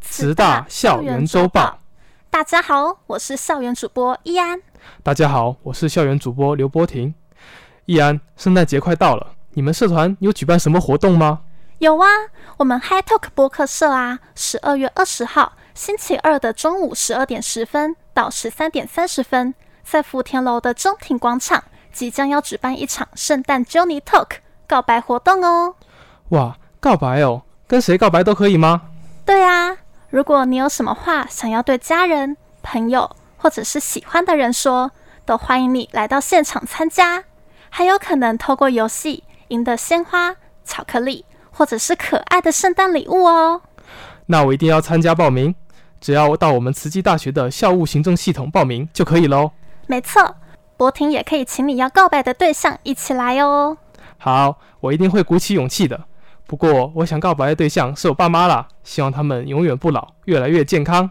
慈大校园周报。大家好，我是校园主播易安。大家好，我是校园主播刘波婷。易安，圣诞节快到了，你们社团有举办什么活动吗？有啊，我们 Hi Talk 播客社啊，十二月二十号星期二的中午十二点十分到十三点三十分，在福田楼的中庭广场，即将要举办一场圣诞 Johnny Talk 告白活动哦。哇，告白哦！跟谁告白都可以吗？对啊，如果你有什么话想要对家人、朋友或者是喜欢的人说，都欢迎你来到现场参加，还有可能透过游戏赢得鲜花、巧克力或者是可爱的圣诞礼物哦。那我一定要参加报名，只要到我们慈济大学的校务行政系统报名就可以喽。没错，博婷也可以请你要告白的对象一起来哦。好，我一定会鼓起勇气的。不过，我想告白的对象是我爸妈啦，希望他们永远不老，越来越健康。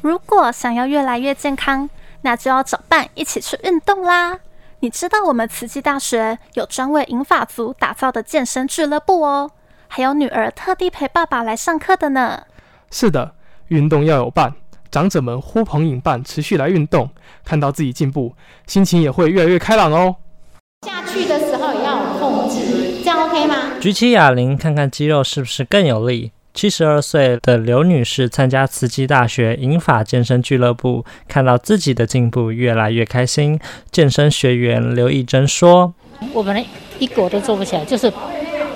如果想要越来越健康，那就要找伴一起去运动啦。你知道我们慈济大学有专为银发族打造的健身俱乐部哦，还有女儿特地陪爸爸来上课的呢。是的，运动要有伴，长者们呼朋引伴，持续来运动，看到自己进步，心情也会越来越开朗哦。下去的时候也要控制，这样 OK 吗？举起哑铃，看看肌肉是不是更有力。七十二岁的刘女士参加慈济大学银法健身俱乐部，看到自己的进步，越来越开心。健身学员刘义珍说：“我本来一个我都做不起来，就是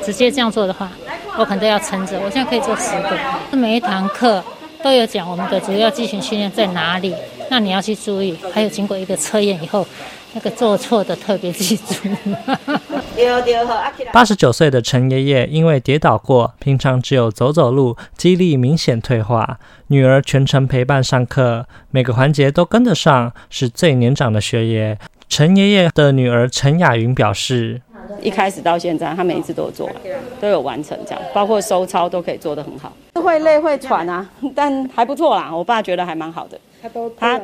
直接这样做的话，我可能都要撑着。我现在可以做十个。每一堂课都有讲我们的主要肌群训练在哪里，那你要去注意。还有经过一个测验以后。”那个做错的特别记住。八十九岁的陈爷爷因为跌倒过，平常只有走走路，肌力明显退化。女儿全程陪伴上课，每个环节都跟得上，是最年长的学爷。陈爷爷的女儿陈雅云表示：一开始到现在，他每一次都有做完，都有完成，这样包括收操都可以做得很好。会累会喘啊，但还不错啦。我爸觉得还蛮好的。他都他。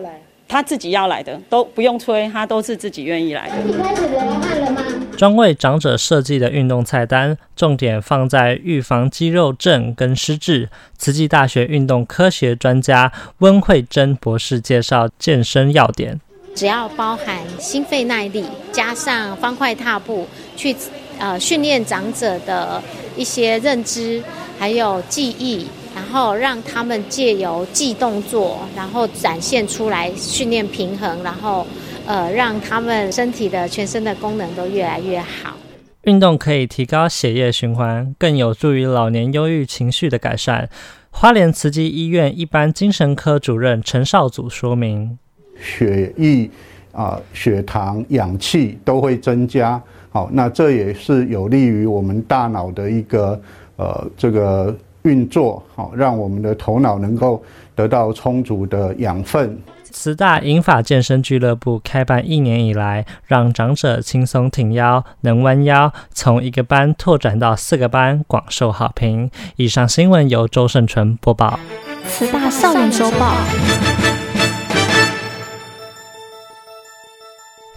他自己要来的，都不用催，他都是自己愿意来的。你开始流汗了吗？专为长者设计的运动菜单，重点放在预防肌肉症跟失智。慈济大学运动科学专家温慧珍博士介绍健身要点：只要包含心肺耐力，加上方块踏步，去呃训练长者的一些认知，还有记忆。然后让他们借由记动作，然后展现出来训练平衡，然后呃让他们身体的全身的功能都越来越好。运动可以提高血液循环，更有助于老年忧郁情绪的改善。花莲慈济医院一般精神科主任陈少祖说明：血液啊、血糖、氧气都会增加，好，那这也是有利于我们大脑的一个呃这个。运作好，让我们的头脑能够得到充足的养分。慈大银法健身俱乐部开办一年以来，让长者轻松挺腰、能弯腰，从一个班拓展到四个班，广受好评。以上新闻由周胜纯播报。慈大校园周报。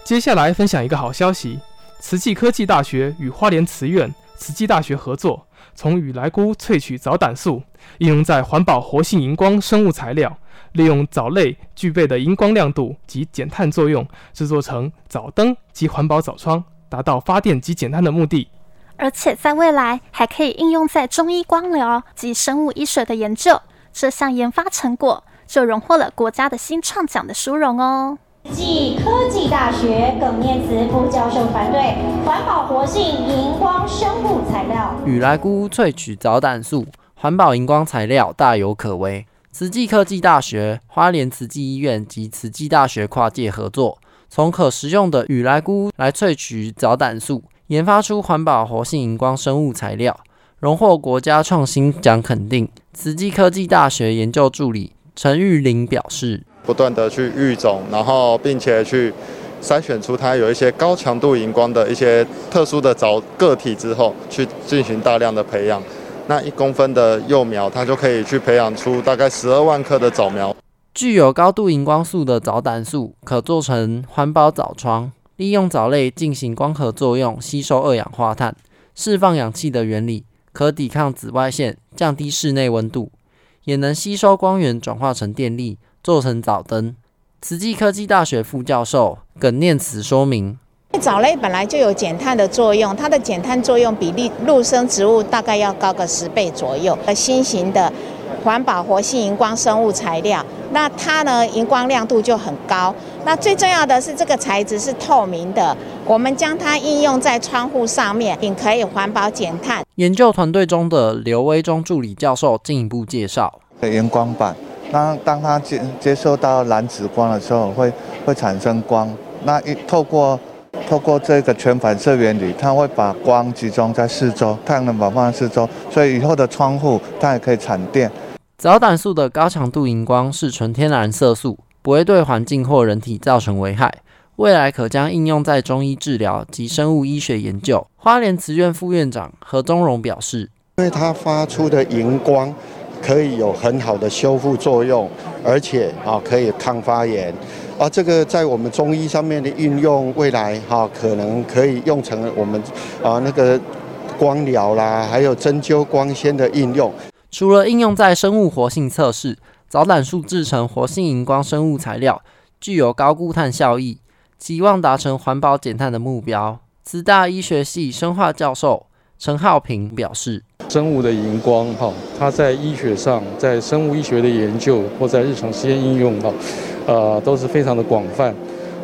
接下来分享一个好消息：慈济科技大学与花莲慈院、慈济大学合作。从雨来菇萃取藻胆素，应用在环保活性荧光生物材料，利用藻类具备的荧光亮度及减碳作用，制作成藻灯及环保藻窗，达到发电及减碳的目的。而且在未来还可以应用在中医光疗及生物医学的研究。这项研发成果就荣获了国家的新创奖的殊荣哦。暨科技大学耿念慈副教授团队，环保活性荧光生物材料，雨来菇萃取藻胆素，环保荧光材料大有可为。慈济科技大学、花莲慈济医院及慈济大学跨界合作，从可食用的雨来菇来萃取藻胆素，研发出环保活性荧光生物材料，荣获国家创新奖肯定。慈济科技大学研究助理。陈玉玲表示，不断的去育种，然后并且去筛选出它有一些高强度荧光的一些特殊的藻个体之后，去进行大量的培养。那一公分的幼苗，它就可以去培养出大概十二万颗的藻苗。具有高度荧光素的藻胆素，可做成环保藻窗，利用藻类进行光合作用，吸收二氧化碳，释放氧气的原理，可抵抗紫外线，降低室内温度，也能吸收光源转化成电力，做成藻灯。慈济科技大学副教授耿念慈说明。藻类本来就有减碳的作用，它的减碳作用比例陆生植物大概要高个十倍左右。新型的环保活性荧光生物材料，那它呢荧光亮度就很高。那最重要的是这个材质是透明的，我们将它应用在窗户上面，并可以环保减碳。研究团队中的刘威忠助理教授进一步介绍：荧光板，那当它接接受到蓝紫光的时候，会会产生光。那一透过透过这个全反射原理，它会把光集中在四周，太阳能板放在四周，所以以后的窗户它也可以产电。藻胆素的高强度荧光是纯天然色素，不会对环境或人体造成危害，未来可将应用在中医治疗及生物医学研究。花莲慈院副院长何宗荣表示，因为它发出的荧光可以有很好的修复作用，而且啊可以抗发炎。啊，这个在我们中医上面的运用，未来哈可能可以用成我们啊那个光疗啦，还有针灸光纤的应用。除了应用在生物活性测试，藻胆素制成活性荧光生物材料，具有高固碳效益，期望达成环保减碳的目标。慈大医学系生化教授陈浩平表示，生物的荧光哈，它在医学上，在生物医学的研究或在日常实验应用哈。呃，都是非常的广泛，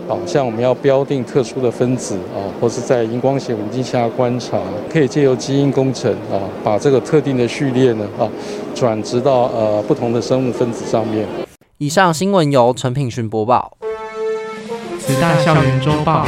好像我们要标定特殊的分子啊，或是在荧光显微镜下观察，可以借由基因工程啊，把这个特定的序列呢啊，转植到呃不同的生物分子上面。以上新闻由陈品勋播报。慈大校园周报。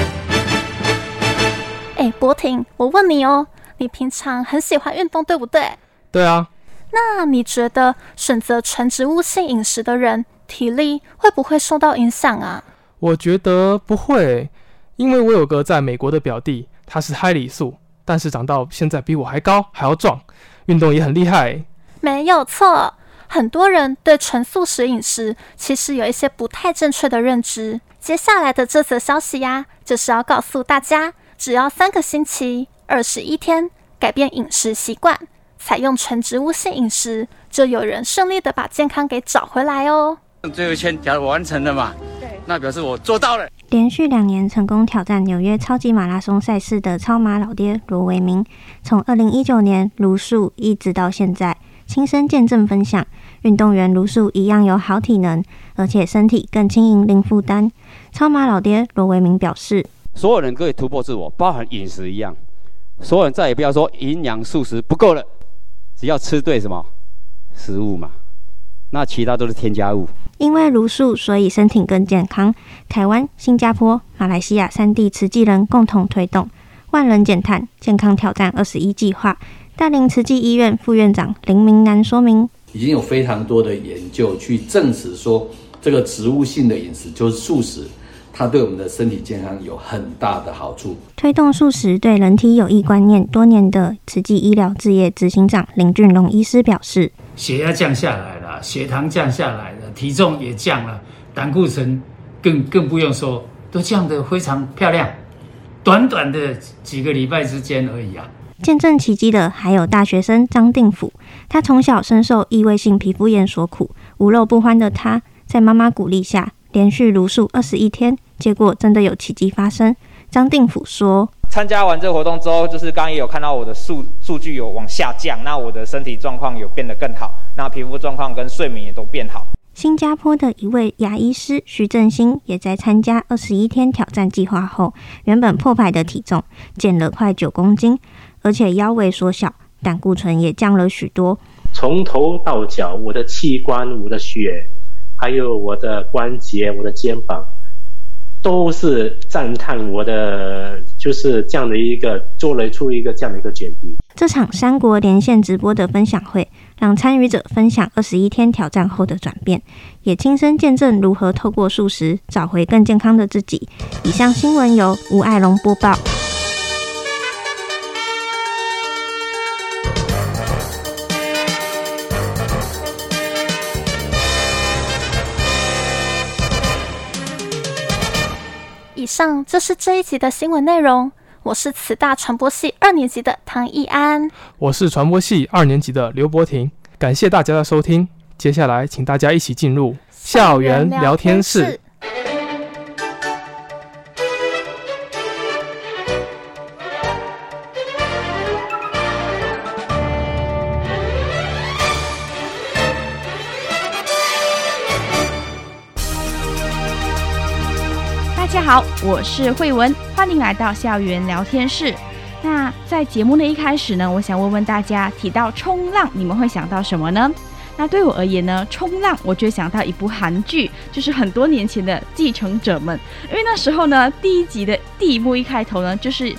哎，博婷，我问你哦，你平常很喜欢运动，对不对？对啊。那你觉得选择纯植物性饮食的人，体力会不会受到影响啊？我觉得不会，因为我有个在美国的表弟，他是嗨里素，但是长到现在比我还高还要壮，运动也很厉害。没有错，很多人对纯素食饮食其实有一些不太正确的认知。接下来的这则消息呀，就是要告诉大家，只要三个星期、二十一天，改变饮食习惯，采用纯植物性饮食，就有人顺利的把健康给找回来哦。最后一圈，假如完成了嘛，对那表示我做到了。连续两年成功挑战纽约超级马拉松赛事的超马老爹罗维明，从二零一九年卢素一直到现在，亲身见证分享，运动员卢素一样有好体能，而且身体更轻盈零负担。超马老爹罗维明表示：所有人可以突破自我，包含饮食一样，所有人再也不要说营养素食不够了，只要吃对什么食物嘛。那其他都是添加物。因为茹素，所以身体更健康。台湾、新加坡、马来西亚三地慈济人共同推动“万人减碳健康挑战二十一”计划。大林慈济医院副院长林明南说明：已经有非常多的研究去证实说，这个植物性的饮食就是素食，它对我们的身体健康有很大的好处。推动素食对人体有益观念多年的慈济医疗置业执行长林俊龙医师表示。血压降下来了，血糖降下来了，体重也降了，胆固醇更更不用说，都降得非常漂亮。短短的几个礼拜之间而已啊！见证奇迹的还有大学生张定甫，他从小深受异位性皮肤炎所苦，无肉不欢的他，在妈妈鼓励下，连续茹素二十一天，结果真的有奇迹发生。张定甫说：“参加完这个活动之后，就是刚刚也有看到我的数数据有往下降，那我的身体状况有变得更好，那皮肤状况跟睡眠也都变好。”新加坡的一位牙医师徐振兴也在参加二十一天挑战计划后，原本破百的体重减了快九公斤，而且腰围缩小，胆固醇也降了许多。从头到脚，我的器官、我的血，还有我的关节、我的肩膀。都是赞叹我的，就是这样的一个做了出一个这样的一个决定。这场三国连线直播的分享会，让参与者分享二十一天挑战后的转变，也亲身见证如何透过素食找回更健康的自己。以上新闻由吴爱龙播报。以上就是这一集的新闻内容。我是慈大传播系二年级的唐义安，我是传播系二年级的刘博婷。感谢大家的收听，接下来请大家一起进入校园聊天室。好，我是慧文，欢迎来到校园聊天室。那在节目的一开始呢，我想问问大家，提到冲浪，你们会想到什么呢？那对我而言呢，冲浪我就想到一部韩剧，就是很多年前的《继承者们》，因为那时候呢，第一集的第一幕一开头呢，就是。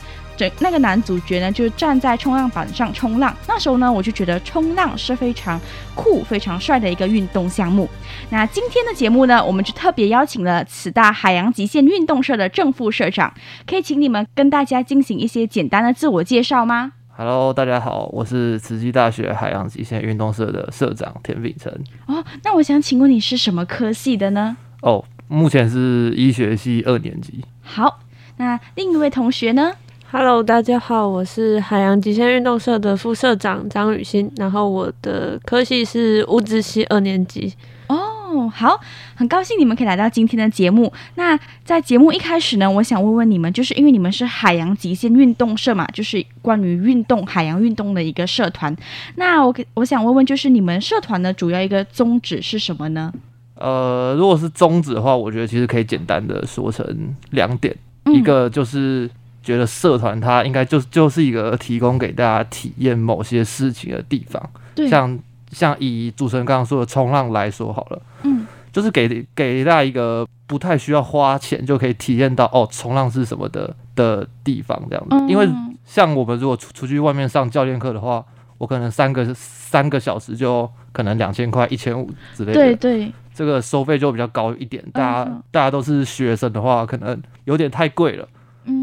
那个男主角呢，就站在冲浪板上冲浪。那时候呢，我就觉得冲浪是非常酷、非常帅的一个运动项目。那今天的节目呢，我们就特别邀请了此大海洋极限运动社的正副社长，可以请你们跟大家进行一些简单的自我介绍吗？Hello，大家好，我是慈济大学海洋极限运动社的社长田秉成。哦，那我想请问你是什么科系的呢？哦，oh, 目前是医学系二年级。好，那另一位同学呢？Hello，大家好，我是海洋极限运动社的副社长张雨欣，然后我的科系是物资系二年级。哦，好，很高兴你们可以来到今天的节目。那在节目一开始呢，我想问问你们，就是因为你们是海洋极限运动社嘛，就是关于运动海洋运动的一个社团。那我我想问问，就是你们社团的主要一个宗旨是什么呢？呃，如果是宗旨的话，我觉得其实可以简单的说成两点，嗯、一个就是。觉得社团它应该就就是一个提供给大家体验某些事情的地方，对。像像以主持人刚刚说的冲浪来说好了，嗯，就是给给大家一个不太需要花钱就可以体验到哦冲浪是什么的的地方这样子，嗯、因为像我们如果出出去外面上教练课的话，我可能三个三个小时就可能两千块一千五之类的，对对，这个收费就比较高一点，大家、嗯、大家都是学生的话，可能有点太贵了。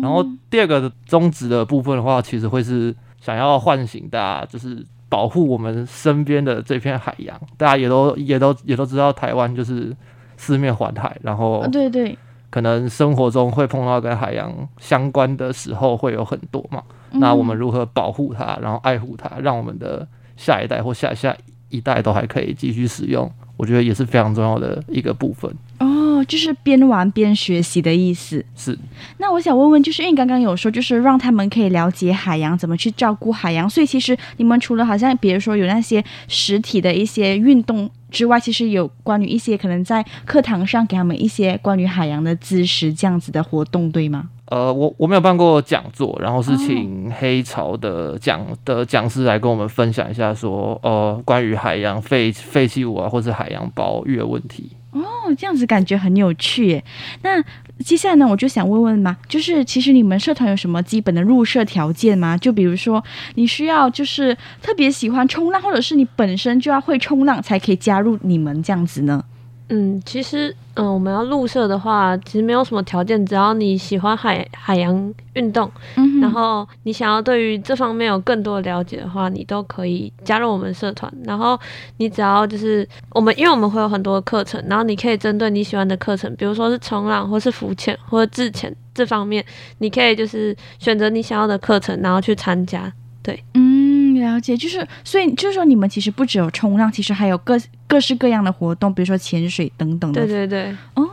然后第二个宗旨的部分的话，其实会是想要唤醒大家，就是保护我们身边的这片海洋。大家也都也都也都知道，台湾就是四面环海，然后对对，可能生活中会碰到跟海洋相关的时候会有很多嘛。那我们如何保护它，然后爱护它，让我们的下一代或下下一代都还可以继续使用？我觉得也是非常重要的一个部分。哦，就是边玩边学习的意思。是。那我想问问，就是因为刚刚有说，就是让他们可以了解海洋，怎么去照顾海洋。所以其实你们除了好像，比如说有那些实体的一些运动之外，其实有关于一些可能在课堂上给他们一些关于海洋的知识这样子的活动，对吗？呃，我我没有办过讲座，然后是请黑潮的讲、哦、的讲师来跟我们分享一下说，说呃关于海洋废废弃物啊，或者海洋保育的问题。哦，这样子感觉很有趣耶。那接下来呢，我就想问问嘛，就是其实你们社团有什么基本的入社条件吗？就比如说你需要就是特别喜欢冲浪，或者是你本身就要会冲浪才可以加入你们这样子呢？嗯，其实，嗯、呃，我们要入社的话，其实没有什么条件，只要你喜欢海海洋运动，嗯、然后你想要对于这方面有更多的了解的话，你都可以加入我们社团。然后你只要就是我们，因为我们会有很多的课程，然后你可以针对你喜欢的课程，比如说是冲浪，或是浮潜，或者自潜这方面，你可以就是选择你想要的课程，然后去参加。对，嗯，了解，就是所以就是说，你们其实不只有冲浪，其实还有各各式各样的活动，比如说潜水等等的。对对对，哦，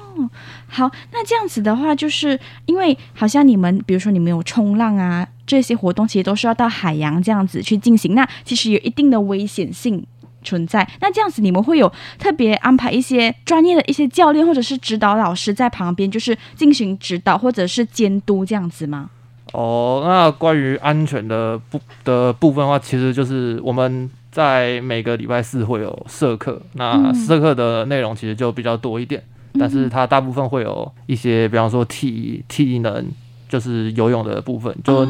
好，那这样子的话，就是因为好像你们，比如说你们有冲浪啊这些活动，其实都是要到海洋这样子去进行，那其实有一定的危险性存在。那这样子，你们会有特别安排一些专业的一些教练或者是指导老师在旁边，就是进行指导或者是监督这样子吗？哦，那关于安全的部的部分的话，其实就是我们在每个礼拜四会有社课，那社课的内容其实就比较多一点，嗯、但是它大部分会有一些，比方说体体能，就是游泳的部分，就、哦、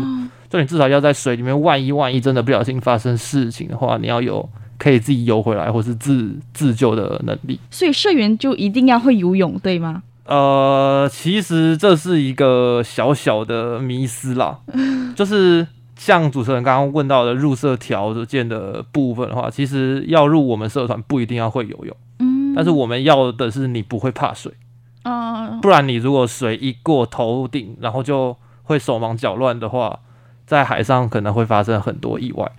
就你至少要在水里面，万一万一真的不小心发生事情的话，你要有可以自己游回来或是自自救的能力。所以社员就一定要会游泳，对吗？呃，其实这是一个小小的迷思啦，就是像主持人刚刚问到的入社条件的部分的话，其实要入我们社团不一定要会游泳，嗯，但是我们要的是你不会怕水，嗯，不然你如果水一过头顶，然后就会手忙脚乱的话，在海上可能会发生很多意外。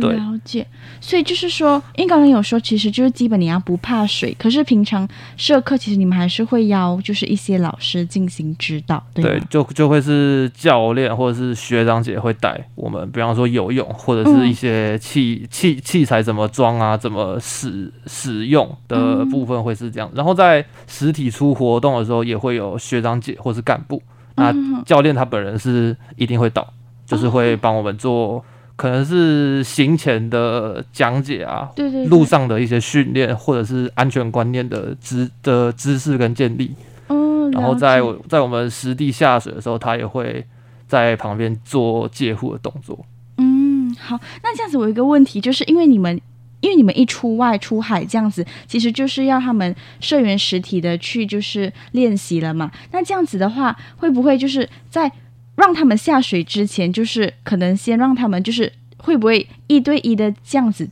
对。了解，所以就是说，因为刚刚有说，其实就是基本你要不怕水，可是平常社课其实你们还是会邀就是一些老师进行指导，对，对，就就会是教练或者是学长姐会带我们，比方说游泳或者是一些器、嗯、器器材怎么装啊，怎么使使用的部分会是这样。然后在实体出活动的时候，也会有学长姐或是干部，那教练他本人是一定会到，就是会帮我们做。可能是行前的讲解啊，对对对，路上的一些训练，或者是安全观念的知的知识跟建立。嗯，然后在在我们实地下水的时候，他也会在旁边做借护的动作。嗯，好，那这样子我有一个问题，就是因为你们因为你们一出外出海这样子，其实就是要他们社员实体的去就是练习了嘛。那这样子的话，会不会就是在让他们下水之前，就是可能先让他们，就是会不会一对一的这样子，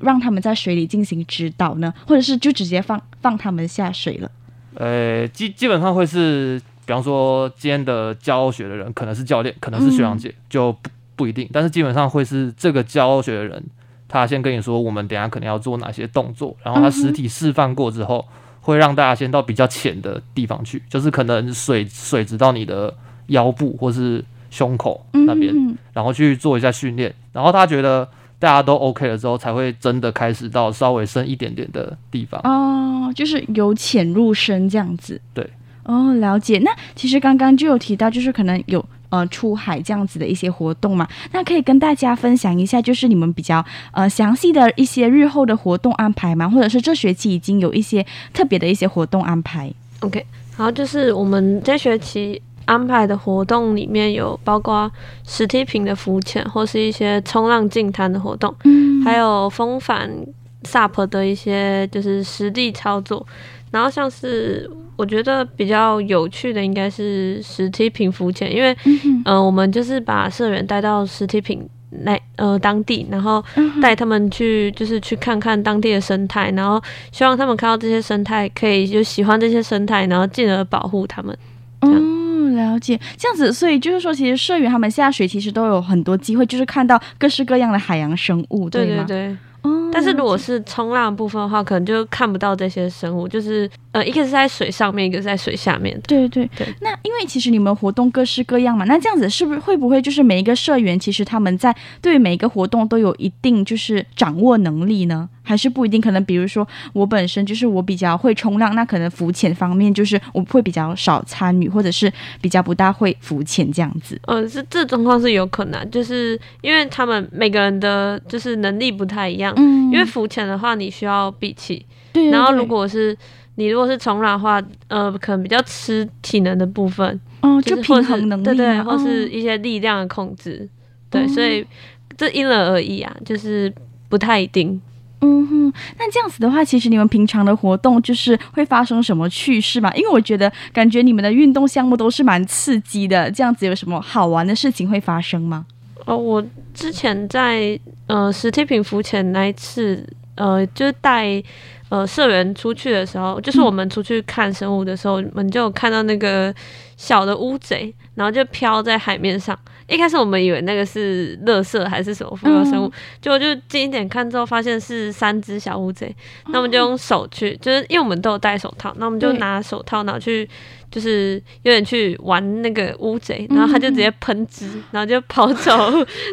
让他们在水里进行指导呢？或者是就直接放放他们下水了？呃，基基本上会是，比方说今天的教学的人可能是教练，可能是学长姐，嗯、就不不一定。但是基本上会是这个教学的人，他先跟你说，我们等下可能要做哪些动作，然后他实体示范过之后，会让大家先到比较浅的地方去，就是可能水水直到你的。腰部或是胸口那边，嗯嗯，然后去做一下训练，然后他觉得大家都 OK 了之后，才会真的开始到稍微深一点点的地方。哦，就是由浅入深这样子。对，哦，了解。那其实刚刚就有提到，就是可能有呃出海这样子的一些活动嘛，那可以跟大家分享一下，就是你们比较呃详细的一些日后的活动安排吗？或者是这学期已经有一些特别的一些活动安排？OK，好，就是我们这学期。安排的活动里面有包括实体品的浮潜，或是一些冲浪净滩的活动，嗯，还有风帆 SUP 的一些就是实地操作。然后像是我觉得比较有趣的应该是实体品浮潜，因为嗯、呃，我们就是把社员带到实体品来呃当地，然后带他们去就是去看看当地的生态，然后希望他们看到这些生态可以就喜欢这些生态，然后进而保护他们。这样。嗯了解，这样子，所以就是说，其实社员他们下水其实都有很多机会，就是看到各式各样的海洋生物，对吗？对对对。哦，但是如果是冲浪部分的话，可能就看不到这些生物，就是呃，一个是在水上面，一个是在水下面。对对对。那因为其实你们活动各式各样嘛，那这样子是不是会不会就是每一个社员其实他们在对每一个活动都有一定就是掌握能力呢？还是不一定？可能比如说我本身就是我比较会冲浪，那可能浮潜方面就是我会比较少参与，或者是比较不大会浮潜这样子。呃，是这状况是有可能，就是因为他们每个人的就是能力不太一样。嗯，因为浮潜的话，你需要闭气。对。然后如果是你如果是冲浪的话，呃，可能比较吃体能的部分。哦，就平衡能力。对对，或是一些力量的控制。对，所以这因人而异啊，就是不太一定。嗯哼，那这样子的话，其实你们平常的活动就是会发生什么趣事吗？因为我觉得感觉你们的运动项目都是蛮刺激的，这样子有什么好玩的事情会发生吗？哦，我之前在呃史蒂平浮潜那一次，呃，就是带呃社员出去的时候，就是我们出去看生物的时候，嗯、我们就看到那个小的乌贼，然后就飘在海面上。一开始我们以为那个是垃圾还是什么浮游生物，结果、嗯、就近一点看之后，发现是三只小乌贼。那我们就用手去，就是因为我们都有戴手套，那我们就拿手套拿去。就是有点去玩那个乌贼，然后他就直接喷汁，嗯、然后就跑走，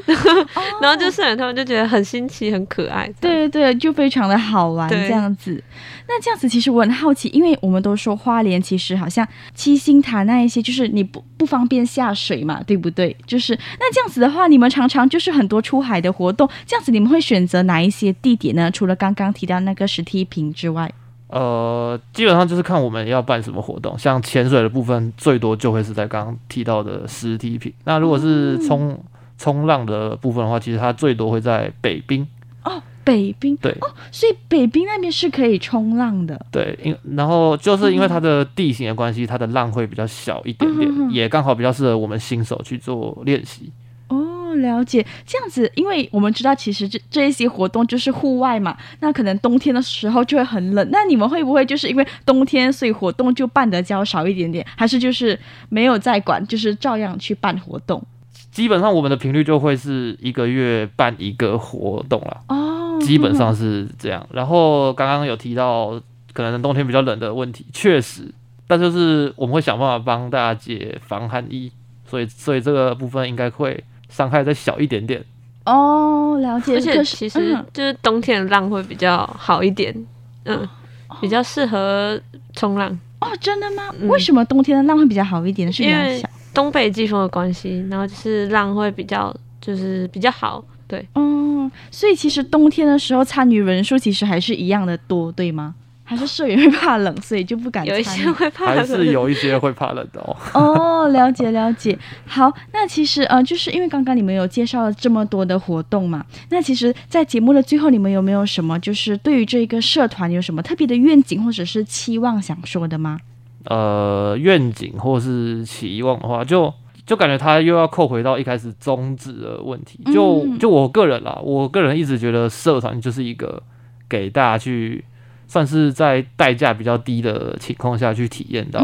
然后、哦、然后就社员他们就觉得很新奇、很可爱。对对对，就非常的好玩这样子。那这样子其实我很好奇，因为我们都说花莲其实好像七星潭那一些，就是你不不方便下水嘛，对不对？就是那这样子的话，你们常常就是很多出海的活动，这样子你们会选择哪一些地点呢？除了刚刚提到那个石梯坪之外？呃，基本上就是看我们要办什么活动，像潜水的部分，最多就会是在刚刚提到的实体品。那如果是冲冲浪的部分的话，其实它最多会在北冰。哦，北冰对哦，所以北冰那边是可以冲浪的。对，因然后就是因为它的地形的关系，它的浪会比较小一点点，嗯也刚好比较适合我们新手去做练习。哦，了解，这样子，因为我们知道其实这这一些活动就是户外嘛，那可能冬天的时候就会很冷。那你们会不会就是因为冬天，所以活动就办的较少一点点，还是就是没有在管，就是照样去办活动？基本上我们的频率就会是一个月办一个活动了。哦，基本上是这样。然后刚刚有提到可能冬天比较冷的问题，确实，但就是我们会想办法帮大家解防寒衣，所以所以这个部分应该会伤害再小一点点。哦，了解。而且其实就是冬天的浪会比较好一点，嗯，比较适合冲浪。哦，真的吗？为什么冬天的浪会比较好一点？是因为东北季风的关系，然后就是浪会比较就是比较好，对。嗯，所以其实冬天的时候参与人数其实还是一样的多，对吗？还是社员会怕冷，所以就不敢参与。有一些会怕冷，还是有一些会怕冷的哦。哦，了解了解。好，那其实呃，就是因为刚刚你们有介绍了这么多的活动嘛，那其实，在节目的最后，你们有没有什么就是对于这个社团有什么特别的愿景或者是期望想说的吗？呃，愿景或是期望的话，就就感觉他又要扣回到一开始宗旨的问题。就就我个人啦，我个人一直觉得社团就是一个给大家去。算是在代价比较低的情况下去体验到，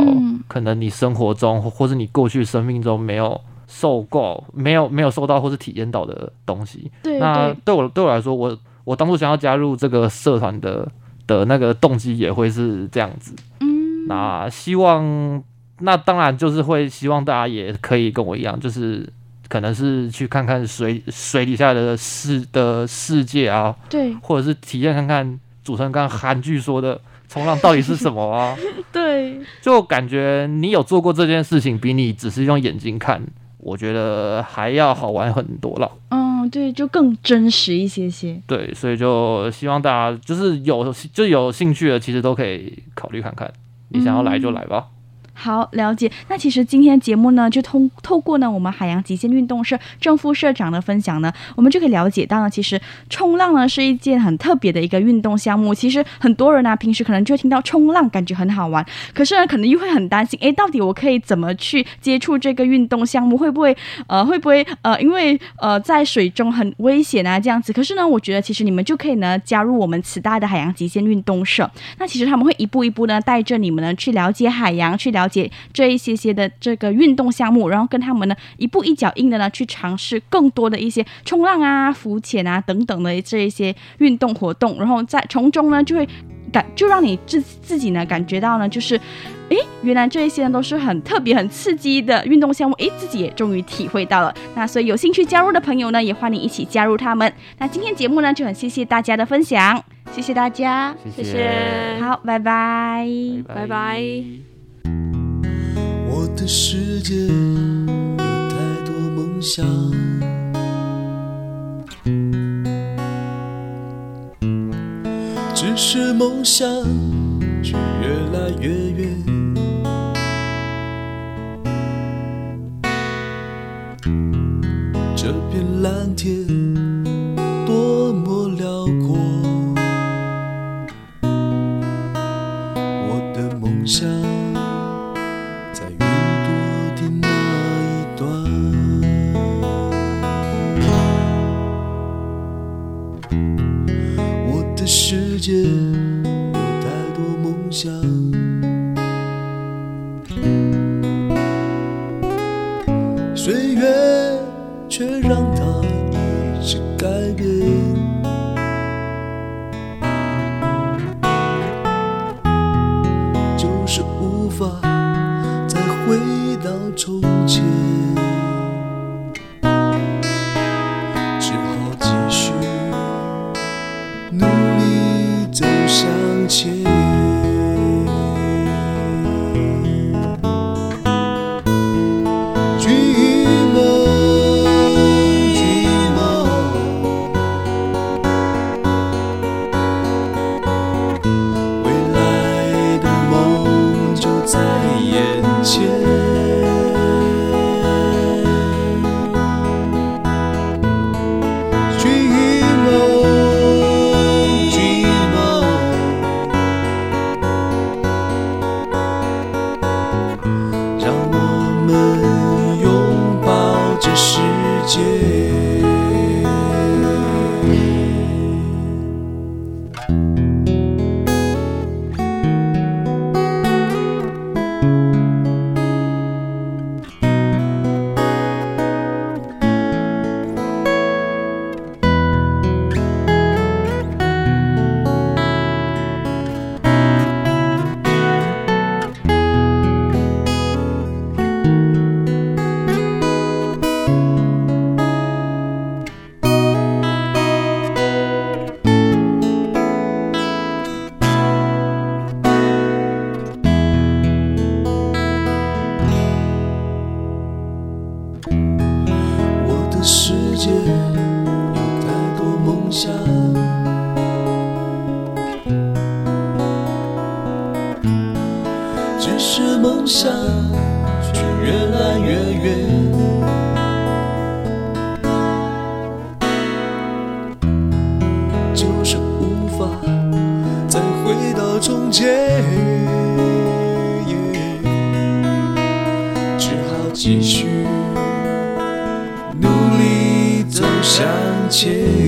可能你生活中或是你过去生命中没有受够、没有没有受到或是体验到的东西。对，那对我对我来说，我我当初想要加入这个社团的的那个动机也会是这样子。嗯，那希望那当然就是会希望大家也可以跟我一样，就是可能是去看看水水底下的世的世界啊，对，或者是体验看看。主持人刚刚韩剧说的冲浪到底是什么啊？对，就感觉你有做过这件事情，比你只是用眼睛看，我觉得还要好玩很多了。嗯，对，就更真实一些些。对，所以就希望大家就是有就有兴趣的，其实都可以考虑看看。你想要来就来吧。嗯好，了解。那其实今天节目呢，就通透过呢我们海洋极限运动社正副社长的分享呢，我们就可以了解到呢，其实冲浪呢是一件很特别的一个运动项目。其实很多人呢、平时可能就听到冲浪，感觉很好玩，可是呢，可能又会很担心，诶，到底我可以怎么去接触这个运动项目？会不会呃，会不会呃，因为呃在水中很危险啊这样子？可是呢，我觉得其实你们就可以呢加入我们慈大的海洋极限运动社。那其实他们会一步一步呢带着你们呢去了解海洋，去了解这一些些的这个运动项目，然后跟他们呢一步一脚印的呢去尝试更多的一些冲浪啊、浮潜啊等等的这一些运动活动，然后在从中呢就会感就让你自自己呢感觉到呢就是，诶，原来这一些呢都是很特别、很刺激的运动项目，诶，自己也终于体会到了。那所以有兴趣加入的朋友呢，也欢迎一起加入他们。那今天节目呢就很谢谢大家的分享，谢谢大家，谢谢，好，拜拜，拜拜。拜拜我的世界有太多梦想，只是梦想从结语，只好继续努力走向前。